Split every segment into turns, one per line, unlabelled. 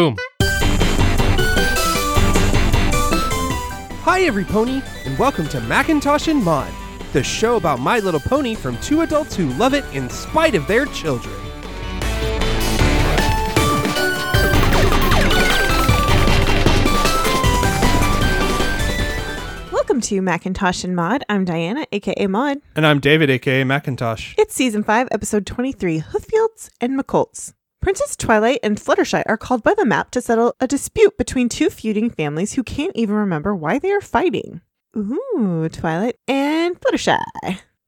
Boom.
Hi, every pony, and welcome to Macintosh and Mod, the show about My Little Pony from two adults who love it in spite of their children.
Welcome to Macintosh and Mod. I'm Diana, aka Mod.
And I'm David, aka Macintosh.
It's season 5, episode 23 Hooffields and McColts. Princess Twilight and Fluttershy are called by the map to settle a dispute between two feuding families who can't even remember why they are fighting. Ooh, Twilight and Fluttershy.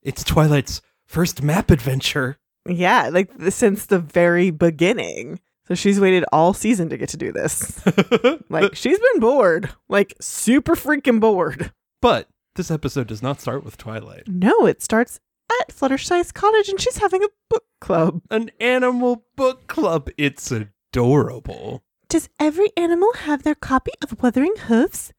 It's Twilight's first map adventure.
Yeah, like since the very beginning. So she's waited all season to get to do this. like she's been bored, like super freaking bored.
But this episode does not start with Twilight.
No, it starts at Fluttershy's cottage and she's having a book club.
An animal book club. It's adorable.
Does every animal have their copy of Wuthering Hoofs?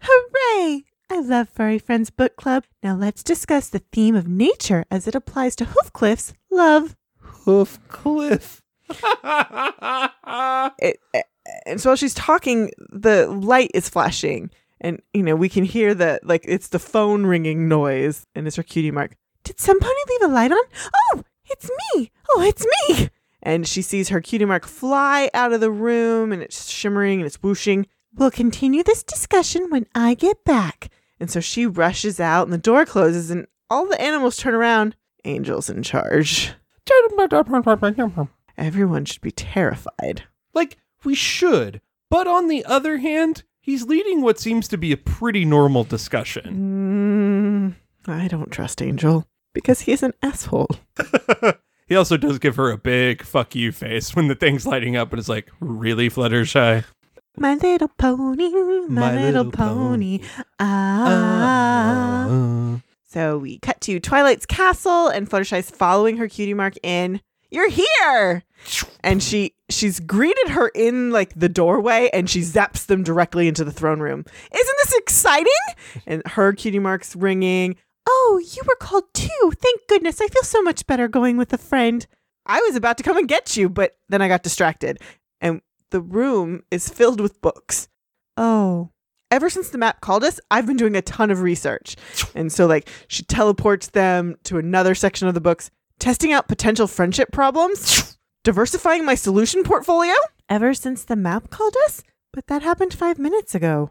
Hooray! I love Furry Friends Book Club. Now let's discuss the theme of nature as it applies to Hoofcliff's love.
Hoofcliff.
It, eh, and so while she's talking, the light is flashing, and you know we can hear the like it's the phone ringing noise, and it's her cutie mark. Did some pony leave a light on? Oh, it's me! Oh, it's me! And she sees her cutie mark fly out of the room, and it's shimmering and it's whooshing. We'll continue this discussion when I get back. And so she rushes out, and the door closes, and all the animals turn around. Angel's in charge. Everyone should be terrified.
like, we should. But on the other hand, he's leading what seems to be a pretty normal discussion.
Mm, I don't trust Angel because he's an asshole.
he also does give her a big fuck you face when the thing's lighting up and it's like, really, Fluttershy?
My little pony, my, little, pony. Ah.
Uh,
So we cut to Twilight's castle, and Fluttershy's following her cutie mark in. You're here, and she she's greeted her in like the doorway, and she zaps them directly into the throne room. Isn't this exciting? And her cutie mark's ringing. Oh, you were called too. Thank goodness. I feel so much better going with a friend. I was about to come and get you, but then I got distracted, and the room is filled with books. Oh. Ever since the map called us, I've been doing a ton of research. And so, like, she teleports them to another section of the books, testing out potential friendship problems, diversifying my solution portfolio. Ever since the map called us? But that happened five minutes ago.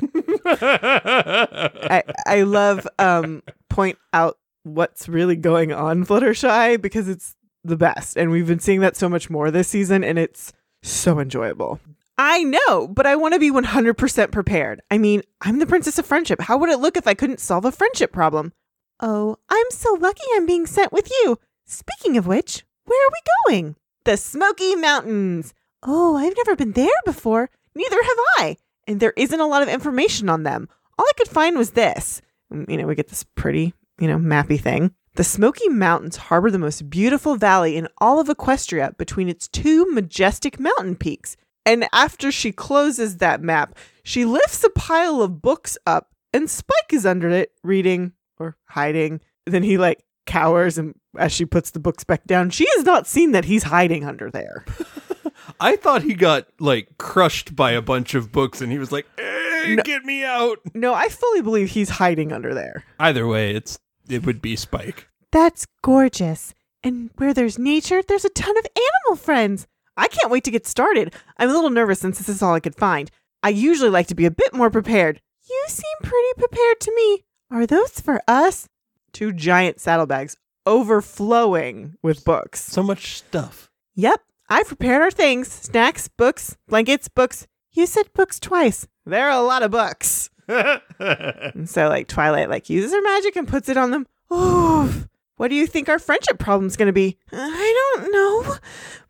I, I love um point out what's really going on Fluttershy because it's the best. And we've been seeing that so much more this season and it's so enjoyable. I know, but I want to be 100% prepared. I mean, I'm the princess of friendship. How would it look if I couldn't solve a friendship problem? Oh, I'm so lucky I'm being sent with you. Speaking of which, where are we going? The Smoky Mountains. Oh, I've never been there before. Neither have I. And there isn't a lot of information on them. All I could find was this. Mm, You know, we get this pretty, you know, mappy thing. The Smoky Mountains harbor the most beautiful valley in all of Equestria between its two majestic mountain peaks. And after she closes that map, she lifts a pile of books up, and Spike is under it, reading or hiding. Then he like cowers, and as she puts the books back down, she has not seen that he's hiding under there.
I thought he got like crushed by a bunch of books and he was like, eh, get me out.
No, I fully believe he's hiding under there.
Either way, it's it would be Spike.
That's gorgeous. And where there's nature, there's a ton of animal friends. I can't wait to get started. I'm a little nervous since this is all I could find. I usually like to be a bit more prepared. You seem pretty prepared to me. Are those for us? Two giant saddlebags overflowing with books.
So much stuff.
Yep, I've prepared our things snacks, books, blankets, books. You said books twice. There are a lot of books. And so, like, Twilight, like, uses her magic and puts it on them. Oof. What do you think our friendship problem's gonna be? I don't know,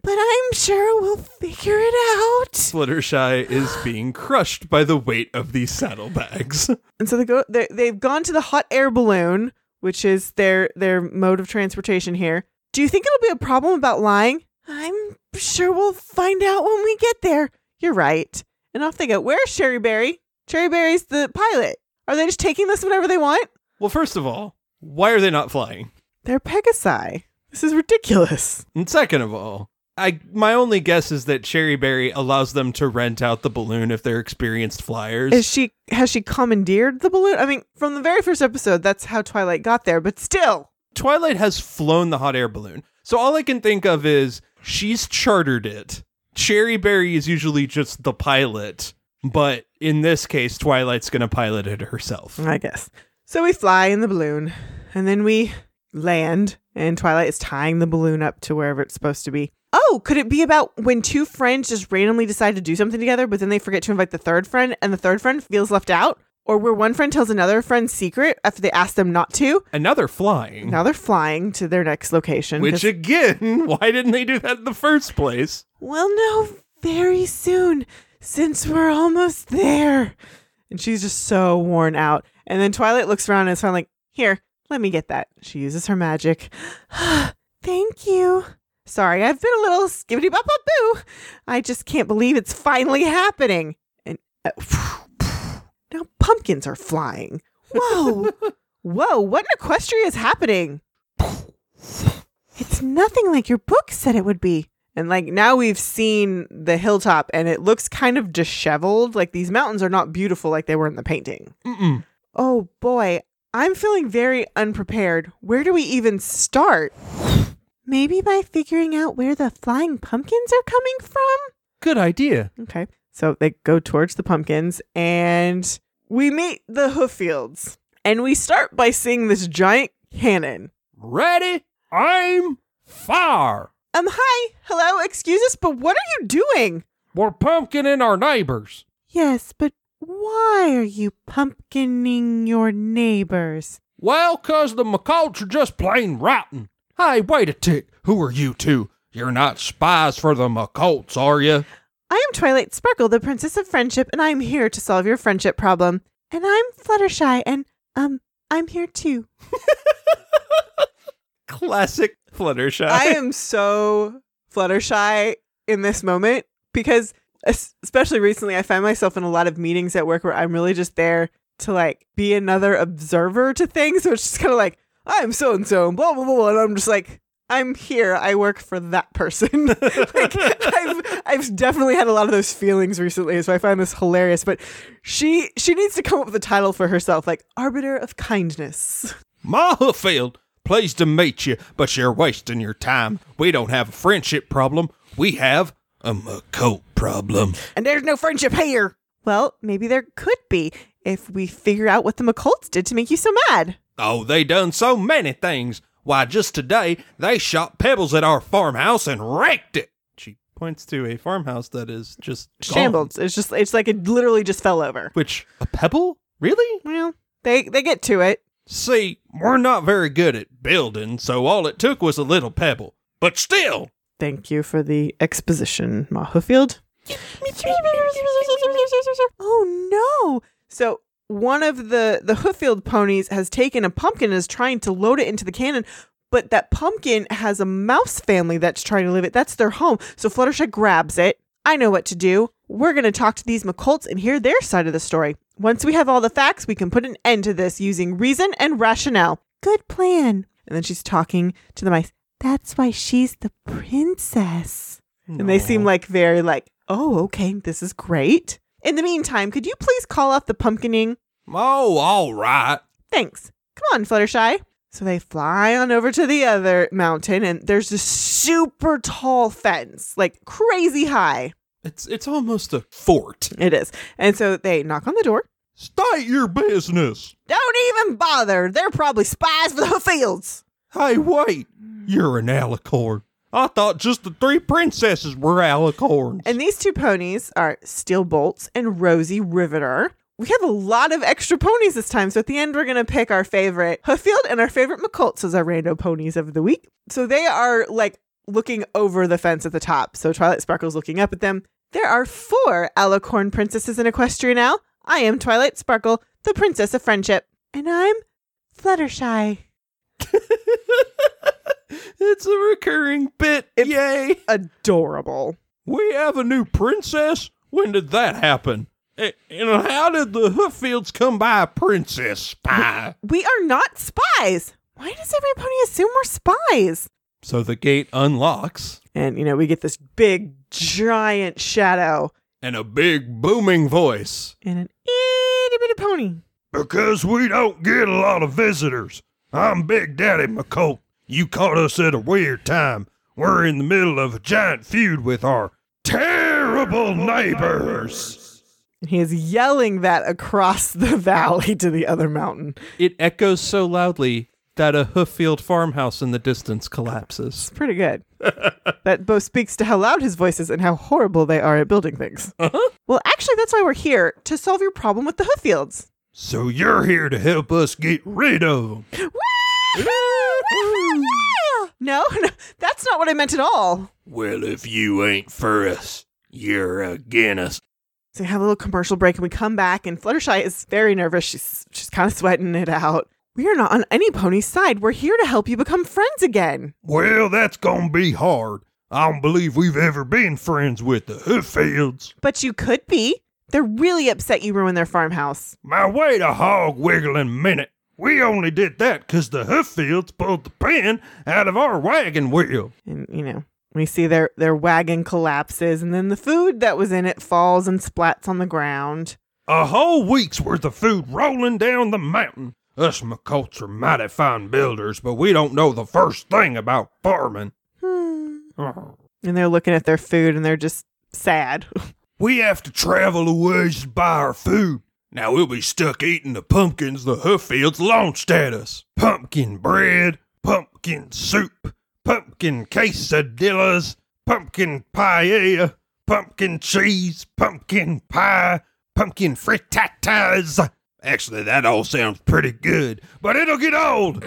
but I'm sure we'll figure it out.
Fluttershy is being crushed by the weight of these saddlebags.
And so they go. They, they've gone to the hot air balloon, which is their their mode of transportation here. Do you think it'll be a problem about lying? I'm sure we'll find out when we get there. You're right. And off they go. Where's Cherry Berry? Cherry Berry's the pilot. Are they just taking this whenever they want?
well, first of all, why are they not flying?
They're Pegasi. This is ridiculous.
And second of all, I my only guess is that Cherry Berry allows them to rent out the balloon if they're experienced flyers.
Is she has she commandeered the balloon? I mean, from the very first episode, that's how Twilight got there, but still.
Twilight has flown the hot air balloon. So all I can think of is she's chartered it. Cherry Berry is usually just the pilot, but in this case, Twilight's going to pilot it herself.
I guess. So we fly in the balloon, and then we land, and Twilight is tying the balloon up to wherever it's supposed to be. Oh, could it be about when two friends just randomly decide to do something together, but then they forget to invite the third friend, and the third friend feels left out? Or where one friend tells another friend's secret after they ask them not to?
Another flying.
Now they're flying to their next location.
Which again, why didn't they do that in the first place?
We'll know very soon since we're almost there. And she's just so worn out. And then Twilight looks around and is like, Here, let me get that. She uses her magic. Thank you. Sorry, I've been a little skibbity bop bop boo. I just can't believe it's finally happening. And uh, now pumpkins are flying. Whoa. Whoa, what in Equestria is happening? It's nothing like your book said it would be. And like now we've seen the hilltop and it looks kind of disheveled. Like these mountains are not beautiful like they were in the painting.
Mm-mm.
Oh boy, I'm feeling very unprepared. Where do we even start? Maybe by figuring out where the flying pumpkins are coming from?
Good idea.
Okay. So they go towards the pumpkins and we meet the Hooffields. And we start by seeing this giant cannon.
Ready? I'm fire.
Um, hi, hello, excuse us, but what are you doing?
We're pumpkining our neighbors.
Yes, but why are you pumpkining your neighbors?
Well, 'cause the McColts are just plain rotten. Hey, wait a tick. Who are you two? You're not spies for the McColts, are you?
I am Twilight Sparkle, the Princess of Friendship, and I am here to solve your friendship problem. And I'm Fluttershy, and um, I'm here too.
Classic Fluttershy.
I am so Fluttershy in this moment because, es- especially recently, I find myself in a lot of meetings at work where I'm really just there to like be another observer to things. So it's just kind of like, I'm so and so, blah, blah, blah. And I'm just like, I'm here. I work for that person. like, I've, I've definitely had a lot of those feelings recently, so I find this hilarious. But she she needs to come up with a title for herself, like Arbiter of Kindness.
Ma Hooffield, pleased to meet you, but you're wasting your time. We don't have a friendship problem. We have a McColt problem.
And there's no friendship here. Well, maybe there could be if we figure out what the McColts did to make you so mad.
Oh, they done so many things. Why, just today, they shot pebbles at our farmhouse and wrecked it. She points to a farmhouse that is just gone.
Shambles. It's just it's like it literally just fell over.
Which, a pebble? Really?
Well, they they get to it.
See, we're not very good at building, so all it took was a little pebble. But still,
Thank you for the exposition, Ma Hooffield. oh no! So one of the the Hooffield ponies has taken a pumpkin and is trying to load it into the cannon, but that pumpkin has a mouse family that's trying to live it. That's their home. So Fluttershy grabs it. I know what to do. We're going to talk to these McColts and hear their side of the story. Once we have all the facts, we can put an end to this using reason and rationale. Good plan. And then she's talking to the mice. That's why she's the princess. And they seem like very like, oh, okay, this is great. In the meantime, could you please call off the pumpkining?
oh, all right.
Thanks. Come on, Fluttershy. So they fly on over to the other mountain, and there's this super tall fence, like crazy high.
It's it's almost a fort.
It is. And so they knock on the door.
State your business.
Don't even bother. They're probably spies for the fields.
Hey, wait. You're an alicorn. I thought just the three princesses were alicorns.
And these two ponies are Steel Bolts and Rosie Riveter. We have a lot of extra ponies this time, so at the end we're gonna pick our favorite Hooffield and our favorite McColts as our rando ponies of the week. So they are like looking over the fence at the top. So Twilight Sparkle's looking up at them. There are four Alicorn princesses in Equestria now. I am Twilight Sparkle, the princess of friendship, and I'm Fluttershy.
it's a recurring bit.
It's-
Yay.
Adorable.
We have a new princess? When did that happen? Eh, and how did the Hooffields come by a princess spy?
We are not spies. Why does every pony assume we're spies?
So the gate unlocks.
And, you know, we get this big, giant shadow
And a big booming voice.
and an itty bitty pony.
Because we don't get a lot of visitors. I'm Big Daddy McColt. You caught us at a weird time. We're in the middle of a giant feud with our terrible neighbors.
He is yelling that across the valley to the other mountain.
It echoes so loudly that a Hooffield farmhouse in the distance collapses.
It's pretty good. that both speaks to how loud his voice is and how horrible they are at building things.
Uh-huh.
Well, actually, that's why we're here to solve your problem with the Hooffields.
So you're here to help us get rid of them.
No, no, that's not what I meant at all.
Well, if you ain't for us, you're against us.
So we have a little commercial break and we come back and Fluttershy is very nervous. She's she's kind of sweating it out. We are not on any pony's side. We're here to help you become friends again.
Well, that's gonna be hard. I don't believe we've ever been friends with the Hooffields.
But you could be. They're really upset you ruined their farmhouse.
My wait a hog wiggling minute. We only did that 'cause the Hooffields pulled the pin out of our wagon wheel.
And you know, we see their their wagon collapses and then the food that was in it falls and splats on the ground.
A whole week's worth of food rolling down the mountain. Us McColts are mighty fine builders, but we don't know the first thing about farming.
Hmm. And they're looking at their food and they're just sad.
We have to travel a ways to buy our food. Now we'll be stuck eating the pumpkins the Hooffields launched at us. Pumpkin bread, pumpkin soup, pumpkin quesadillas, pumpkin paella, pumpkin cheese, pumpkin pie, pumpkin frittatas. Actually, that all sounds pretty good, but it'll get old.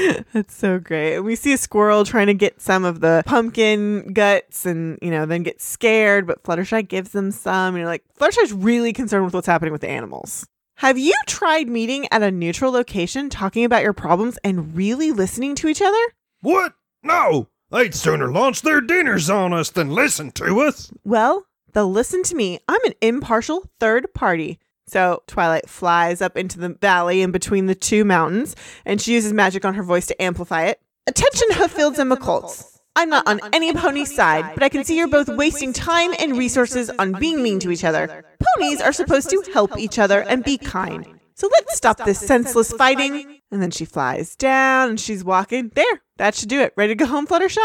That's so great. We see a squirrel trying to get some of the pumpkin guts and, you know, then gets scared, but Fluttershy gives them some. And you're like, Fluttershy's really concerned with what's happening with the animals. Have you tried meeting at a neutral location, talking about your problems, and really listening to each other?
What? No, they'd sooner launch their dinners on us than listen to us.
Well, they'll listen to me. I'm an impartial third party. So Twilight flies up into the valley in between the two mountains, and she uses magic on her voice to amplify it. Attention, Hooffields and McColts. I'm not on any pony's side, but I can see you're both wasting time and resources on being mean to each other. Ponies are supposed to help each other and be kind. So let's stop this senseless fighting. And then she flies down and she's walking. There, that should do it. Ready to go home, Fluttershy?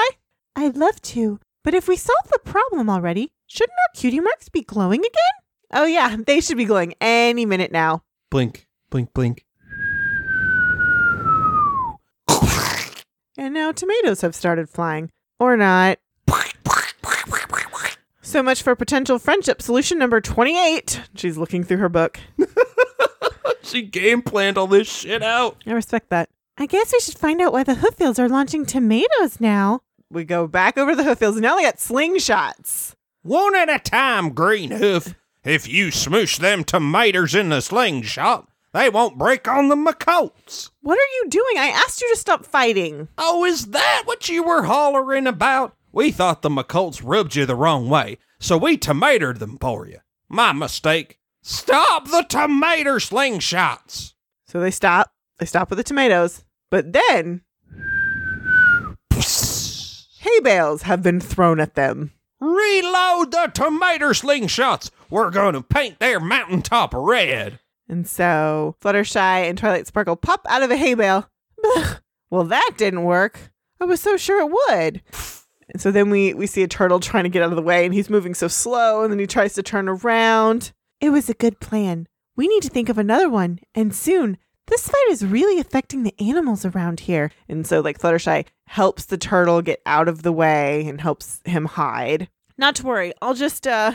I'd love to, but if we solved the problem already, shouldn't our cutie marks be glowing again? Oh, yeah, they should be glowing any minute now.
Blink, blink, blink.
And now tomatoes have started flying. Or not. So much for potential friendship solution number 28. She's looking through her book.
She game planned all this shit out.
I respect that. I guess we should find out why the Hooffields are launching tomatoes now. We go back over the Hooffields, and now they got slingshots.
One at a time, Green Hoof. If you smoosh them tomatoes in the slingshot, they won't break on the McColts.
What are you doing? I asked you to stop fighting.
Oh, is that what you were hollering about? We thought the McColts rubbed you the wrong way, so we tomatoed them for you. My mistake. Stop the tomato slingshots!
So they stop. They stop with the tomatoes. But then hay bales have been thrown at them.
Reload the tomato slingshots! We're gonna paint their mountaintop red!
And so Fluttershy and Twilight Sparkle pop out of a hay bale. Well, that didn't work. I was so sure it would. And so then we, we see a turtle trying to get out of the way, and he's moving so slow, and then he tries to turn around. It was a good plan. We need to think of another one, and soon. This fight is really affecting the animals around here. And so, like, Fluttershy helps the turtle get out of the way and helps him hide. Not to worry, I'll just, uh,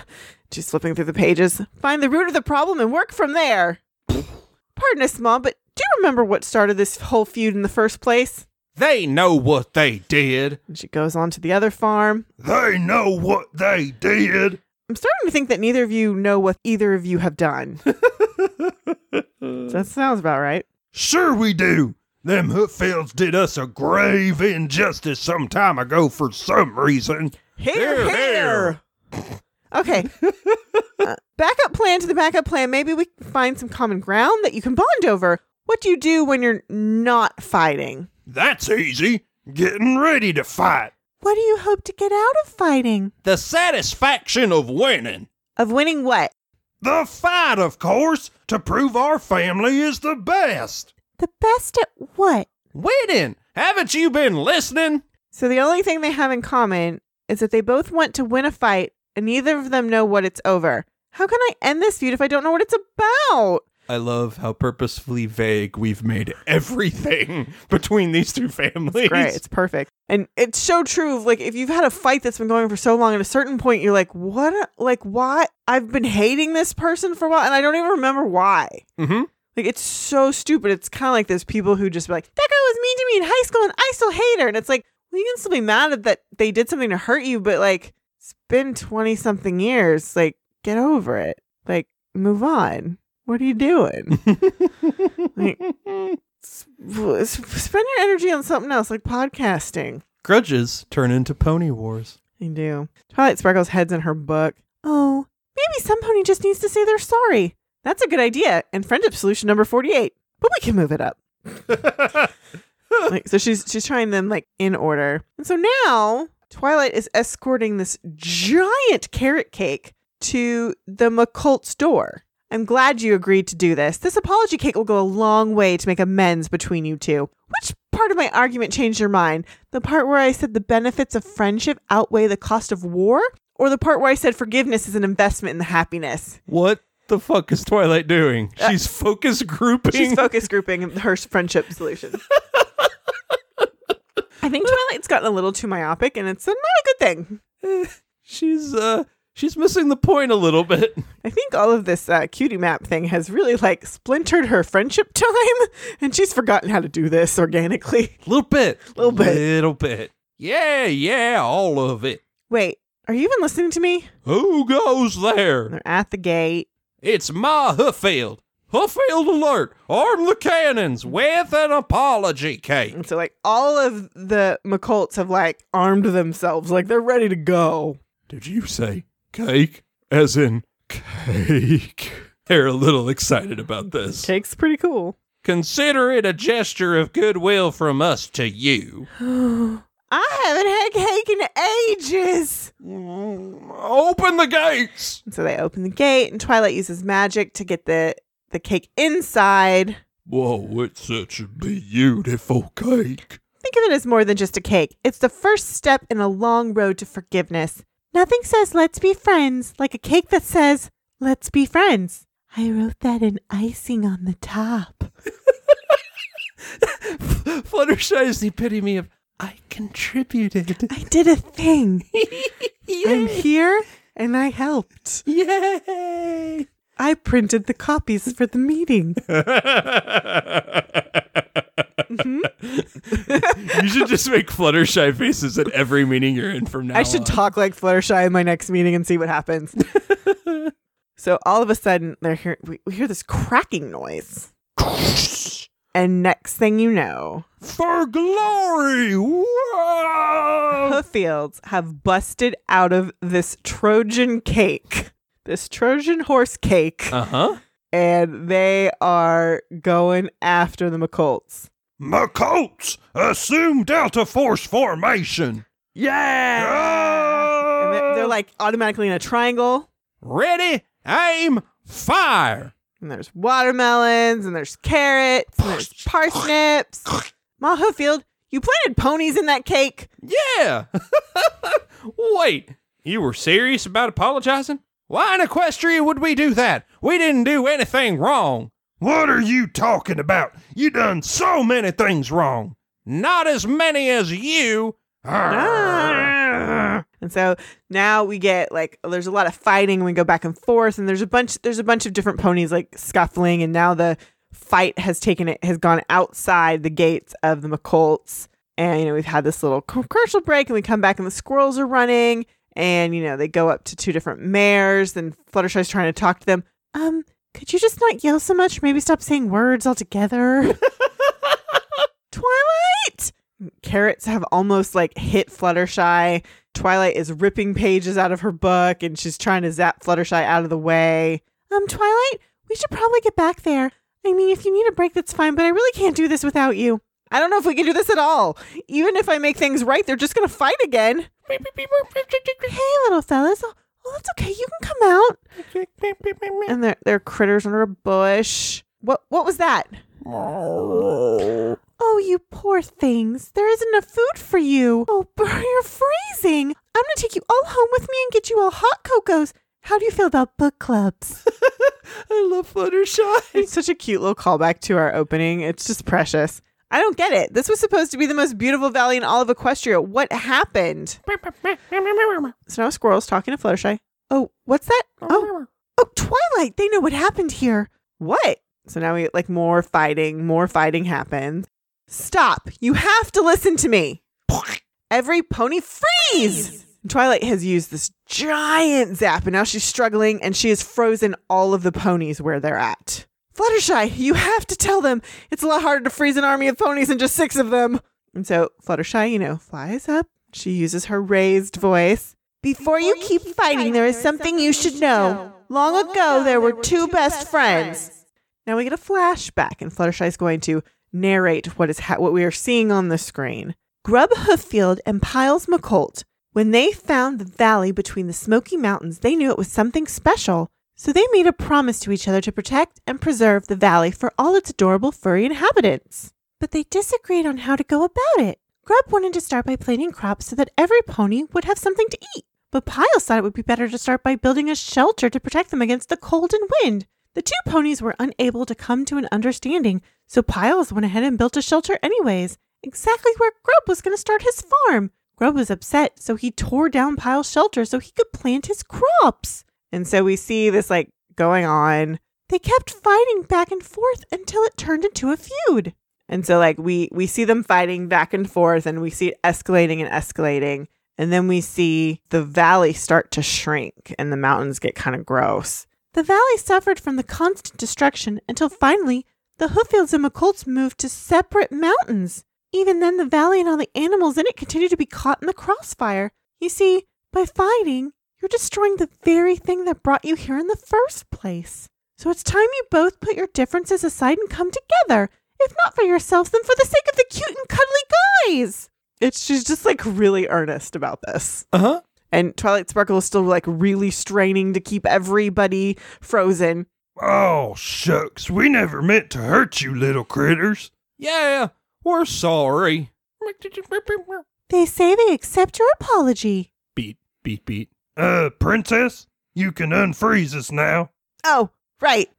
just flipping through the pages, find the root of the problem and work from there. Pardon us, Mom, but do you remember what started this whole feud in the first place?
They know what they did.
And she goes on to the other farm.
They know what they did.
I'm starting to think that neither of you know what either of you have done. that sounds about right.
Sure we do. Them Hooffields did us a grave injustice some time ago for some reason.
Here, here. Okay. uh, backup plan to the backup plan. Maybe we can find some common ground that you can bond over. What do you do when you're not fighting?
That's easy. Getting ready to fight.
What do you hope to get out of fighting?
The satisfaction of winning.
Of winning what?
The fight, of course, to prove our family is the best.
The best at what?
Winning! Haven't you been listening?
So the only thing they have in common is that they both want to win a fight and neither of them know what it's over. How can I end this feud if I don't know what it's about?
I love how purposefully vague we've made everything between these two families.
Great, it's perfect. And it's so true. Like if you've had a fight that's been going for so long, at a certain point you're like, what like why I've been hating this person for a while and I don't even remember why.
Mm-hmm.
Like it's so stupid. It's kind of like those people who just be like, that girl was mean to me in high school and I still hate her. And it's like, well, you can still be mad at that they did something to hurt you, but like it's been 20 something years. Like get over it. Like move on. What are you doing? like, spend your energy on something else like podcasting.
Grudges turn into pony wars.
They do. Twilight Sparkle's head's in her book. Oh, maybe some pony just needs to say they're sorry. That's a good idea. And friendship solution number 48. But we can move it up. like, so she's she's trying them like in order. And so now Twilight is escorting this giant carrot cake to the McColt's door. I'm glad you agreed to do this. This apology cake will go a long way to make amends between you two. Which part of my argument changed your mind? The part where I said the benefits of friendship outweigh the cost of war? Or the part where I said forgiveness is an investment in the happiness?
What the fuck is Twilight doing? She's focus grouping.
She's focus grouping her friendship solution. I think Twilight's gotten a little too myopic, and it's not a good thing.
she's uh she's missing the point a little bit.
I think all of this uh, cutie map thing has really like splintered her friendship time, and she's forgotten how to do this organically.
Little bit.
Little bit.
Little bit. Yeah, yeah, all of it.
Wait, are you even listening to me?
Who goes there?
They're at the gate.
It's Ma Hooffield. Hooffield alert! Arm the cannons with an apology cake.
And so, like, all of the McColts have like armed themselves, like they're ready to go.
Did you say cake? As in cake. They're a little excited about this.
Cake's pretty cool.
Consider it a gesture of goodwill from us to you.
I haven't had cake in ages.
Open the gates!
So they open the gate, and Twilight uses magic to get the the cake inside.
Whoa, it's such a beautiful cake.
Think of it as more than just a cake. It's the first step in a long road to forgiveness. Nothing says let's be friends like a cake that says let's be friends. I wrote that in icing on the top.
Fluttershy is the epitome of I contributed.
I did a thing. I'm here and I helped.
Yay!
I printed the copies for the meeting.
you should just make Fluttershy faces at every meeting you're in from now
I should
on.
talk like Fluttershy in my next meeting and see what happens. so all of a sudden, they're hear- we, we hear this cracking noise, and next thing you know,
For glory! Whoa!
Hooffields have busted out of this Trojan cake, this Trojan horse cake,
Uh-huh.
and they are going after the McColts.
McColts, assume Delta Force formation.
Yeah, and they're, they're like automatically in a triangle.
Ready, aim, fire.
And there's watermelons, and there's carrots, and there's parsnips. Ma Hooffield, you planted ponies in that cake.
Yeah. Wait, you were serious about apologizing? Why in Equestria would we do that? We didn't do anything wrong.
What are you talking about? You done so many things wrong.
Not as many as you.
And so now we get like there's a lot of fighting and we go back and forth and there's a bunch there's a bunch of different ponies like scuffling and now the fight has taken it has gone outside the gates of the McColts and you know we've had this little commercial break and we come back and the squirrels are running and you know they go up to two different mares and Fluttershy's trying to talk to them. Um, could you just not yell so much? Maybe stop saying words altogether. Twilight. Carrots have almost like hit Fluttershy. Twilight is ripping pages out of her book and she's trying to zap Fluttershy out of the way. Um, Twilight, we should probably get back there. I mean, if you need a break, that's fine, but I really can't do this without you. I don't know if we can do this at all. Even if I make things right, they're just gonna fight again. hey, little fellas. Oh, oh, that's okay. You can come out. And there, there are critters under a bush. What? What was that? Oh, you poor things. There isn't enough food for you. Oh, Burr, you're freezing. I'm going to take you all home with me and get you all hot cocos. How do you feel about book clubs?
I love Fluttershy.
it's such a cute little callback to our opening. It's just precious. I don't get it. This was supposed to be the most beautiful valley in all of Equestria. What happened? So now Squirrel's talking to Fluttershy. Oh, what's that? Oh, oh, Twilight. They know what happened here. What? So now we like more fighting. More fighting happens. Stop. You have to listen to me. Every pony freeze. Twilight has used this giant zap and now she's struggling and she has frozen all of the ponies where they're at. Fluttershy, you have to tell them it's a lot harder to freeze an army of ponies than just six of them. And so Fluttershy, you know, flies up. She uses her raised voice. Before you keep fighting, there is something you should know. Long ago, there were two best friends. Now we get a flashback, and Fluttershy is going to narrate what is ha- what we are seeing on the screen. Grub Hooffield and Piles McColt. When they found the valley between the Smoky Mountains, they knew it was something special. So they made a promise to each other to protect and preserve the valley for all its adorable furry inhabitants. But they disagreed on how to go about it. Grub wanted to start by planting crops so that every pony would have something to eat. But Piles thought it would be better to start by building a shelter to protect them against the cold and wind. The two ponies were unable to come to an understanding, so Piles went ahead and built a shelter anyways, exactly where Grub was going to start his farm. Grub was upset, so he tore down Piles' shelter so he could plant his crops. And so we see this like going on. They kept fighting back and forth until it turned into a feud. And so like we we see them fighting back and forth and we see it escalating and escalating. And then we see the valley start to shrink and the mountains get kind of gross. The valley suffered from the constant destruction until finally the Hooffields and McColts moved to separate mountains. Even then, the valley and all the animals in it continued to be caught in the crossfire. You see, by fighting, you're destroying the very thing that brought you here in the first place. So it's time you both put your differences aside and come together. If not for yourselves, then for the sake of the cute and cuddly guys. It's she's just like really earnest about this.
Uh huh.
And Twilight Sparkle is still like really straining to keep everybody frozen.
Oh, shucks. We never meant to hurt you, little critters.
Yeah, we're sorry.
They say they accept your apology.
Beat, beat, beat.
Uh, princess, you can unfreeze us now.
Oh, right.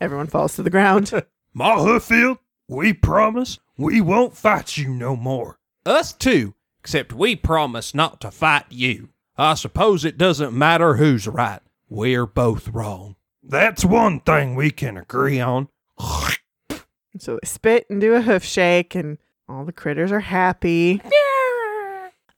Everyone falls to the ground.
Ma Hooffield, we promise we won't fight you no more.
Us too, except we promise not to fight you. I suppose it doesn't matter who's right. We're both wrong.
That's one thing we can agree on.
so they spit and do a hoof shake, and all the critters are happy.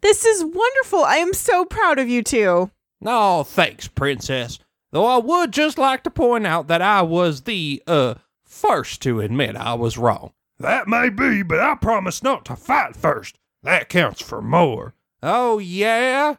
This is wonderful. I am so proud of you two.
No, thanks, Princess. Though I would just like to point out that I was the, uh, first to admit I was wrong.
That may be, but I promise not to fight first. That counts for more.
Oh, yeah?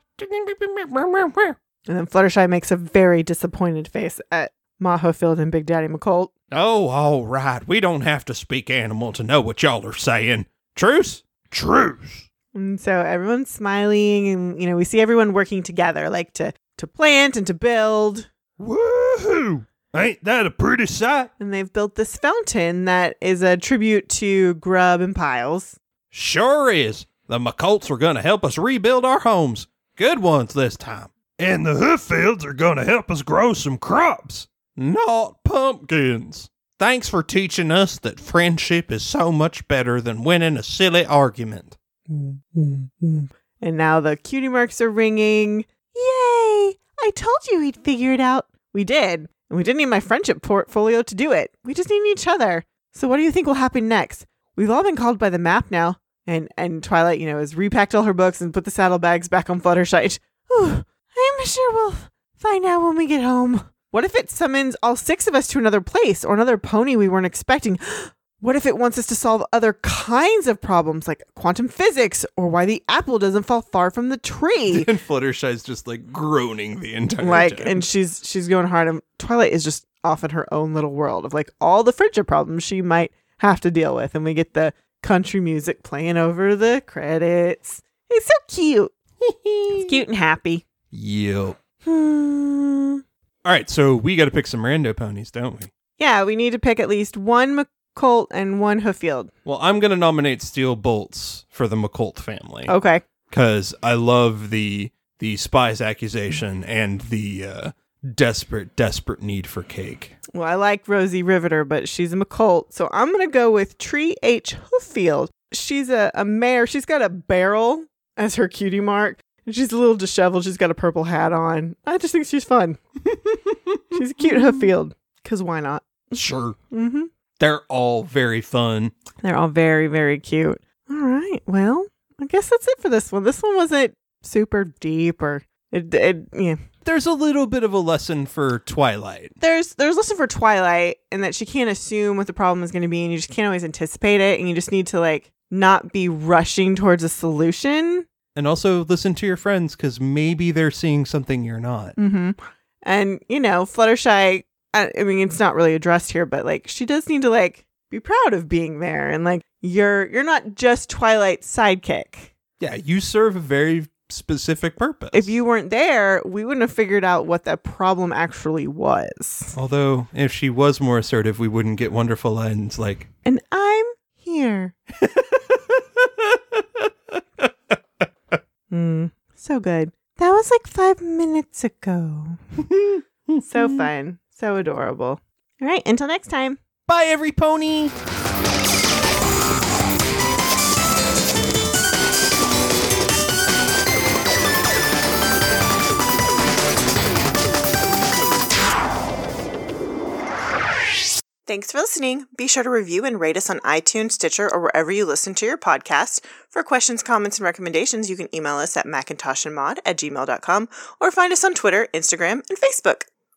And then Fluttershy makes a very disappointed face at Ma Hooffield and Big Daddy McColt.
Oh, all right. We don't have to speak animal to know what y'all are saying. Truce?
Truce.
And so everyone's smiling, and you know we see everyone working together, like to to plant and to build.
Woohoo! Ain't that a pretty sight?
And they've built this fountain that is a tribute to Grub and Piles.
Sure is. The McColts are going to help us rebuild our homes. Good ones this time.
And the Hooffields are going to help us grow some crops.
Not pumpkins. Thanks for teaching us that friendship is so much better than winning a silly argument. Mm-hmm.
And now the cutie marks are ringing. Yay! I told you we'd figure it out. We did. And we didn't need my friendship portfolio to do it. We just need each other. So what do you think will happen next? We've all been called by the map now. And and Twilight, you know, has repacked all her books and put the saddlebags back on Fluttershy. I'm sure we'll find out when we get home. What if it summons all six of us to another place or another pony we weren't expecting? What if it wants us to solve other kinds of problems like quantum physics or why the apple doesn't fall far from the tree?
And Fluttershy's just like groaning the entire time.
like
time.
and she's she's going hard and Twilight is just off in her own little world of like all the friendship problems she might have to deal with and we get the country music playing over the credits. It's so cute. He's cute and happy.
Yep.
Hmm.
All right, so we got to pick some rando ponies, don't we?
Yeah, we need to pick at least one McColt and one Hooffield.
Well, I'm going to nominate Steel Bolts for the McColt family
Okay.
because I love the the spies accusation and the uh, desperate, desperate need for cake.
Well, I like Rosie Riveter, but she's a McColt. So I'm going to go with Tree H. Hooffield. She's a, a mare. She's got a barrel as her cutie mark. She's a little disheveled. She's got a purple hat on. I just think she's fun. she's a cute Hooffield. Because why not?
Sure.
Mm-hmm.
They're all very fun.
They're all very, very cute. All right. Well, I guess that's it for this one. This one wasn't super deep or it, it yeah.
There's a little bit of a lesson for Twilight.
There's there's lesson for Twilight in that she can't assume what the problem is going to be and you just can't always anticipate it and you just need to like not be rushing towards a solution.
And also listen to your friends because maybe they're seeing something you're not.
Mm-hmm. And you know, Fluttershy. I, I mean, it's not really addressed here, but like she does need to like be proud of being there and like you're you're not just Twilight's sidekick.
Yeah, you serve a very specific purpose.
if you weren't there, we wouldn't have figured out what that problem actually was.
Although, if she was more assertive, we wouldn't get wonderful lines like,
And I'm here. Hmm. so good. That was like five minutes ago. so fun. So adorable. All right. Until next time.
Bye, every pony!
Thanks for listening. Be sure to review and rate us on iTunes, Stitcher, or wherever you listen to your podcast. For questions, comments, and recommendations, you can email us at macintoshandmod at gmail.com or find us on Twitter, Instagram, and Facebook.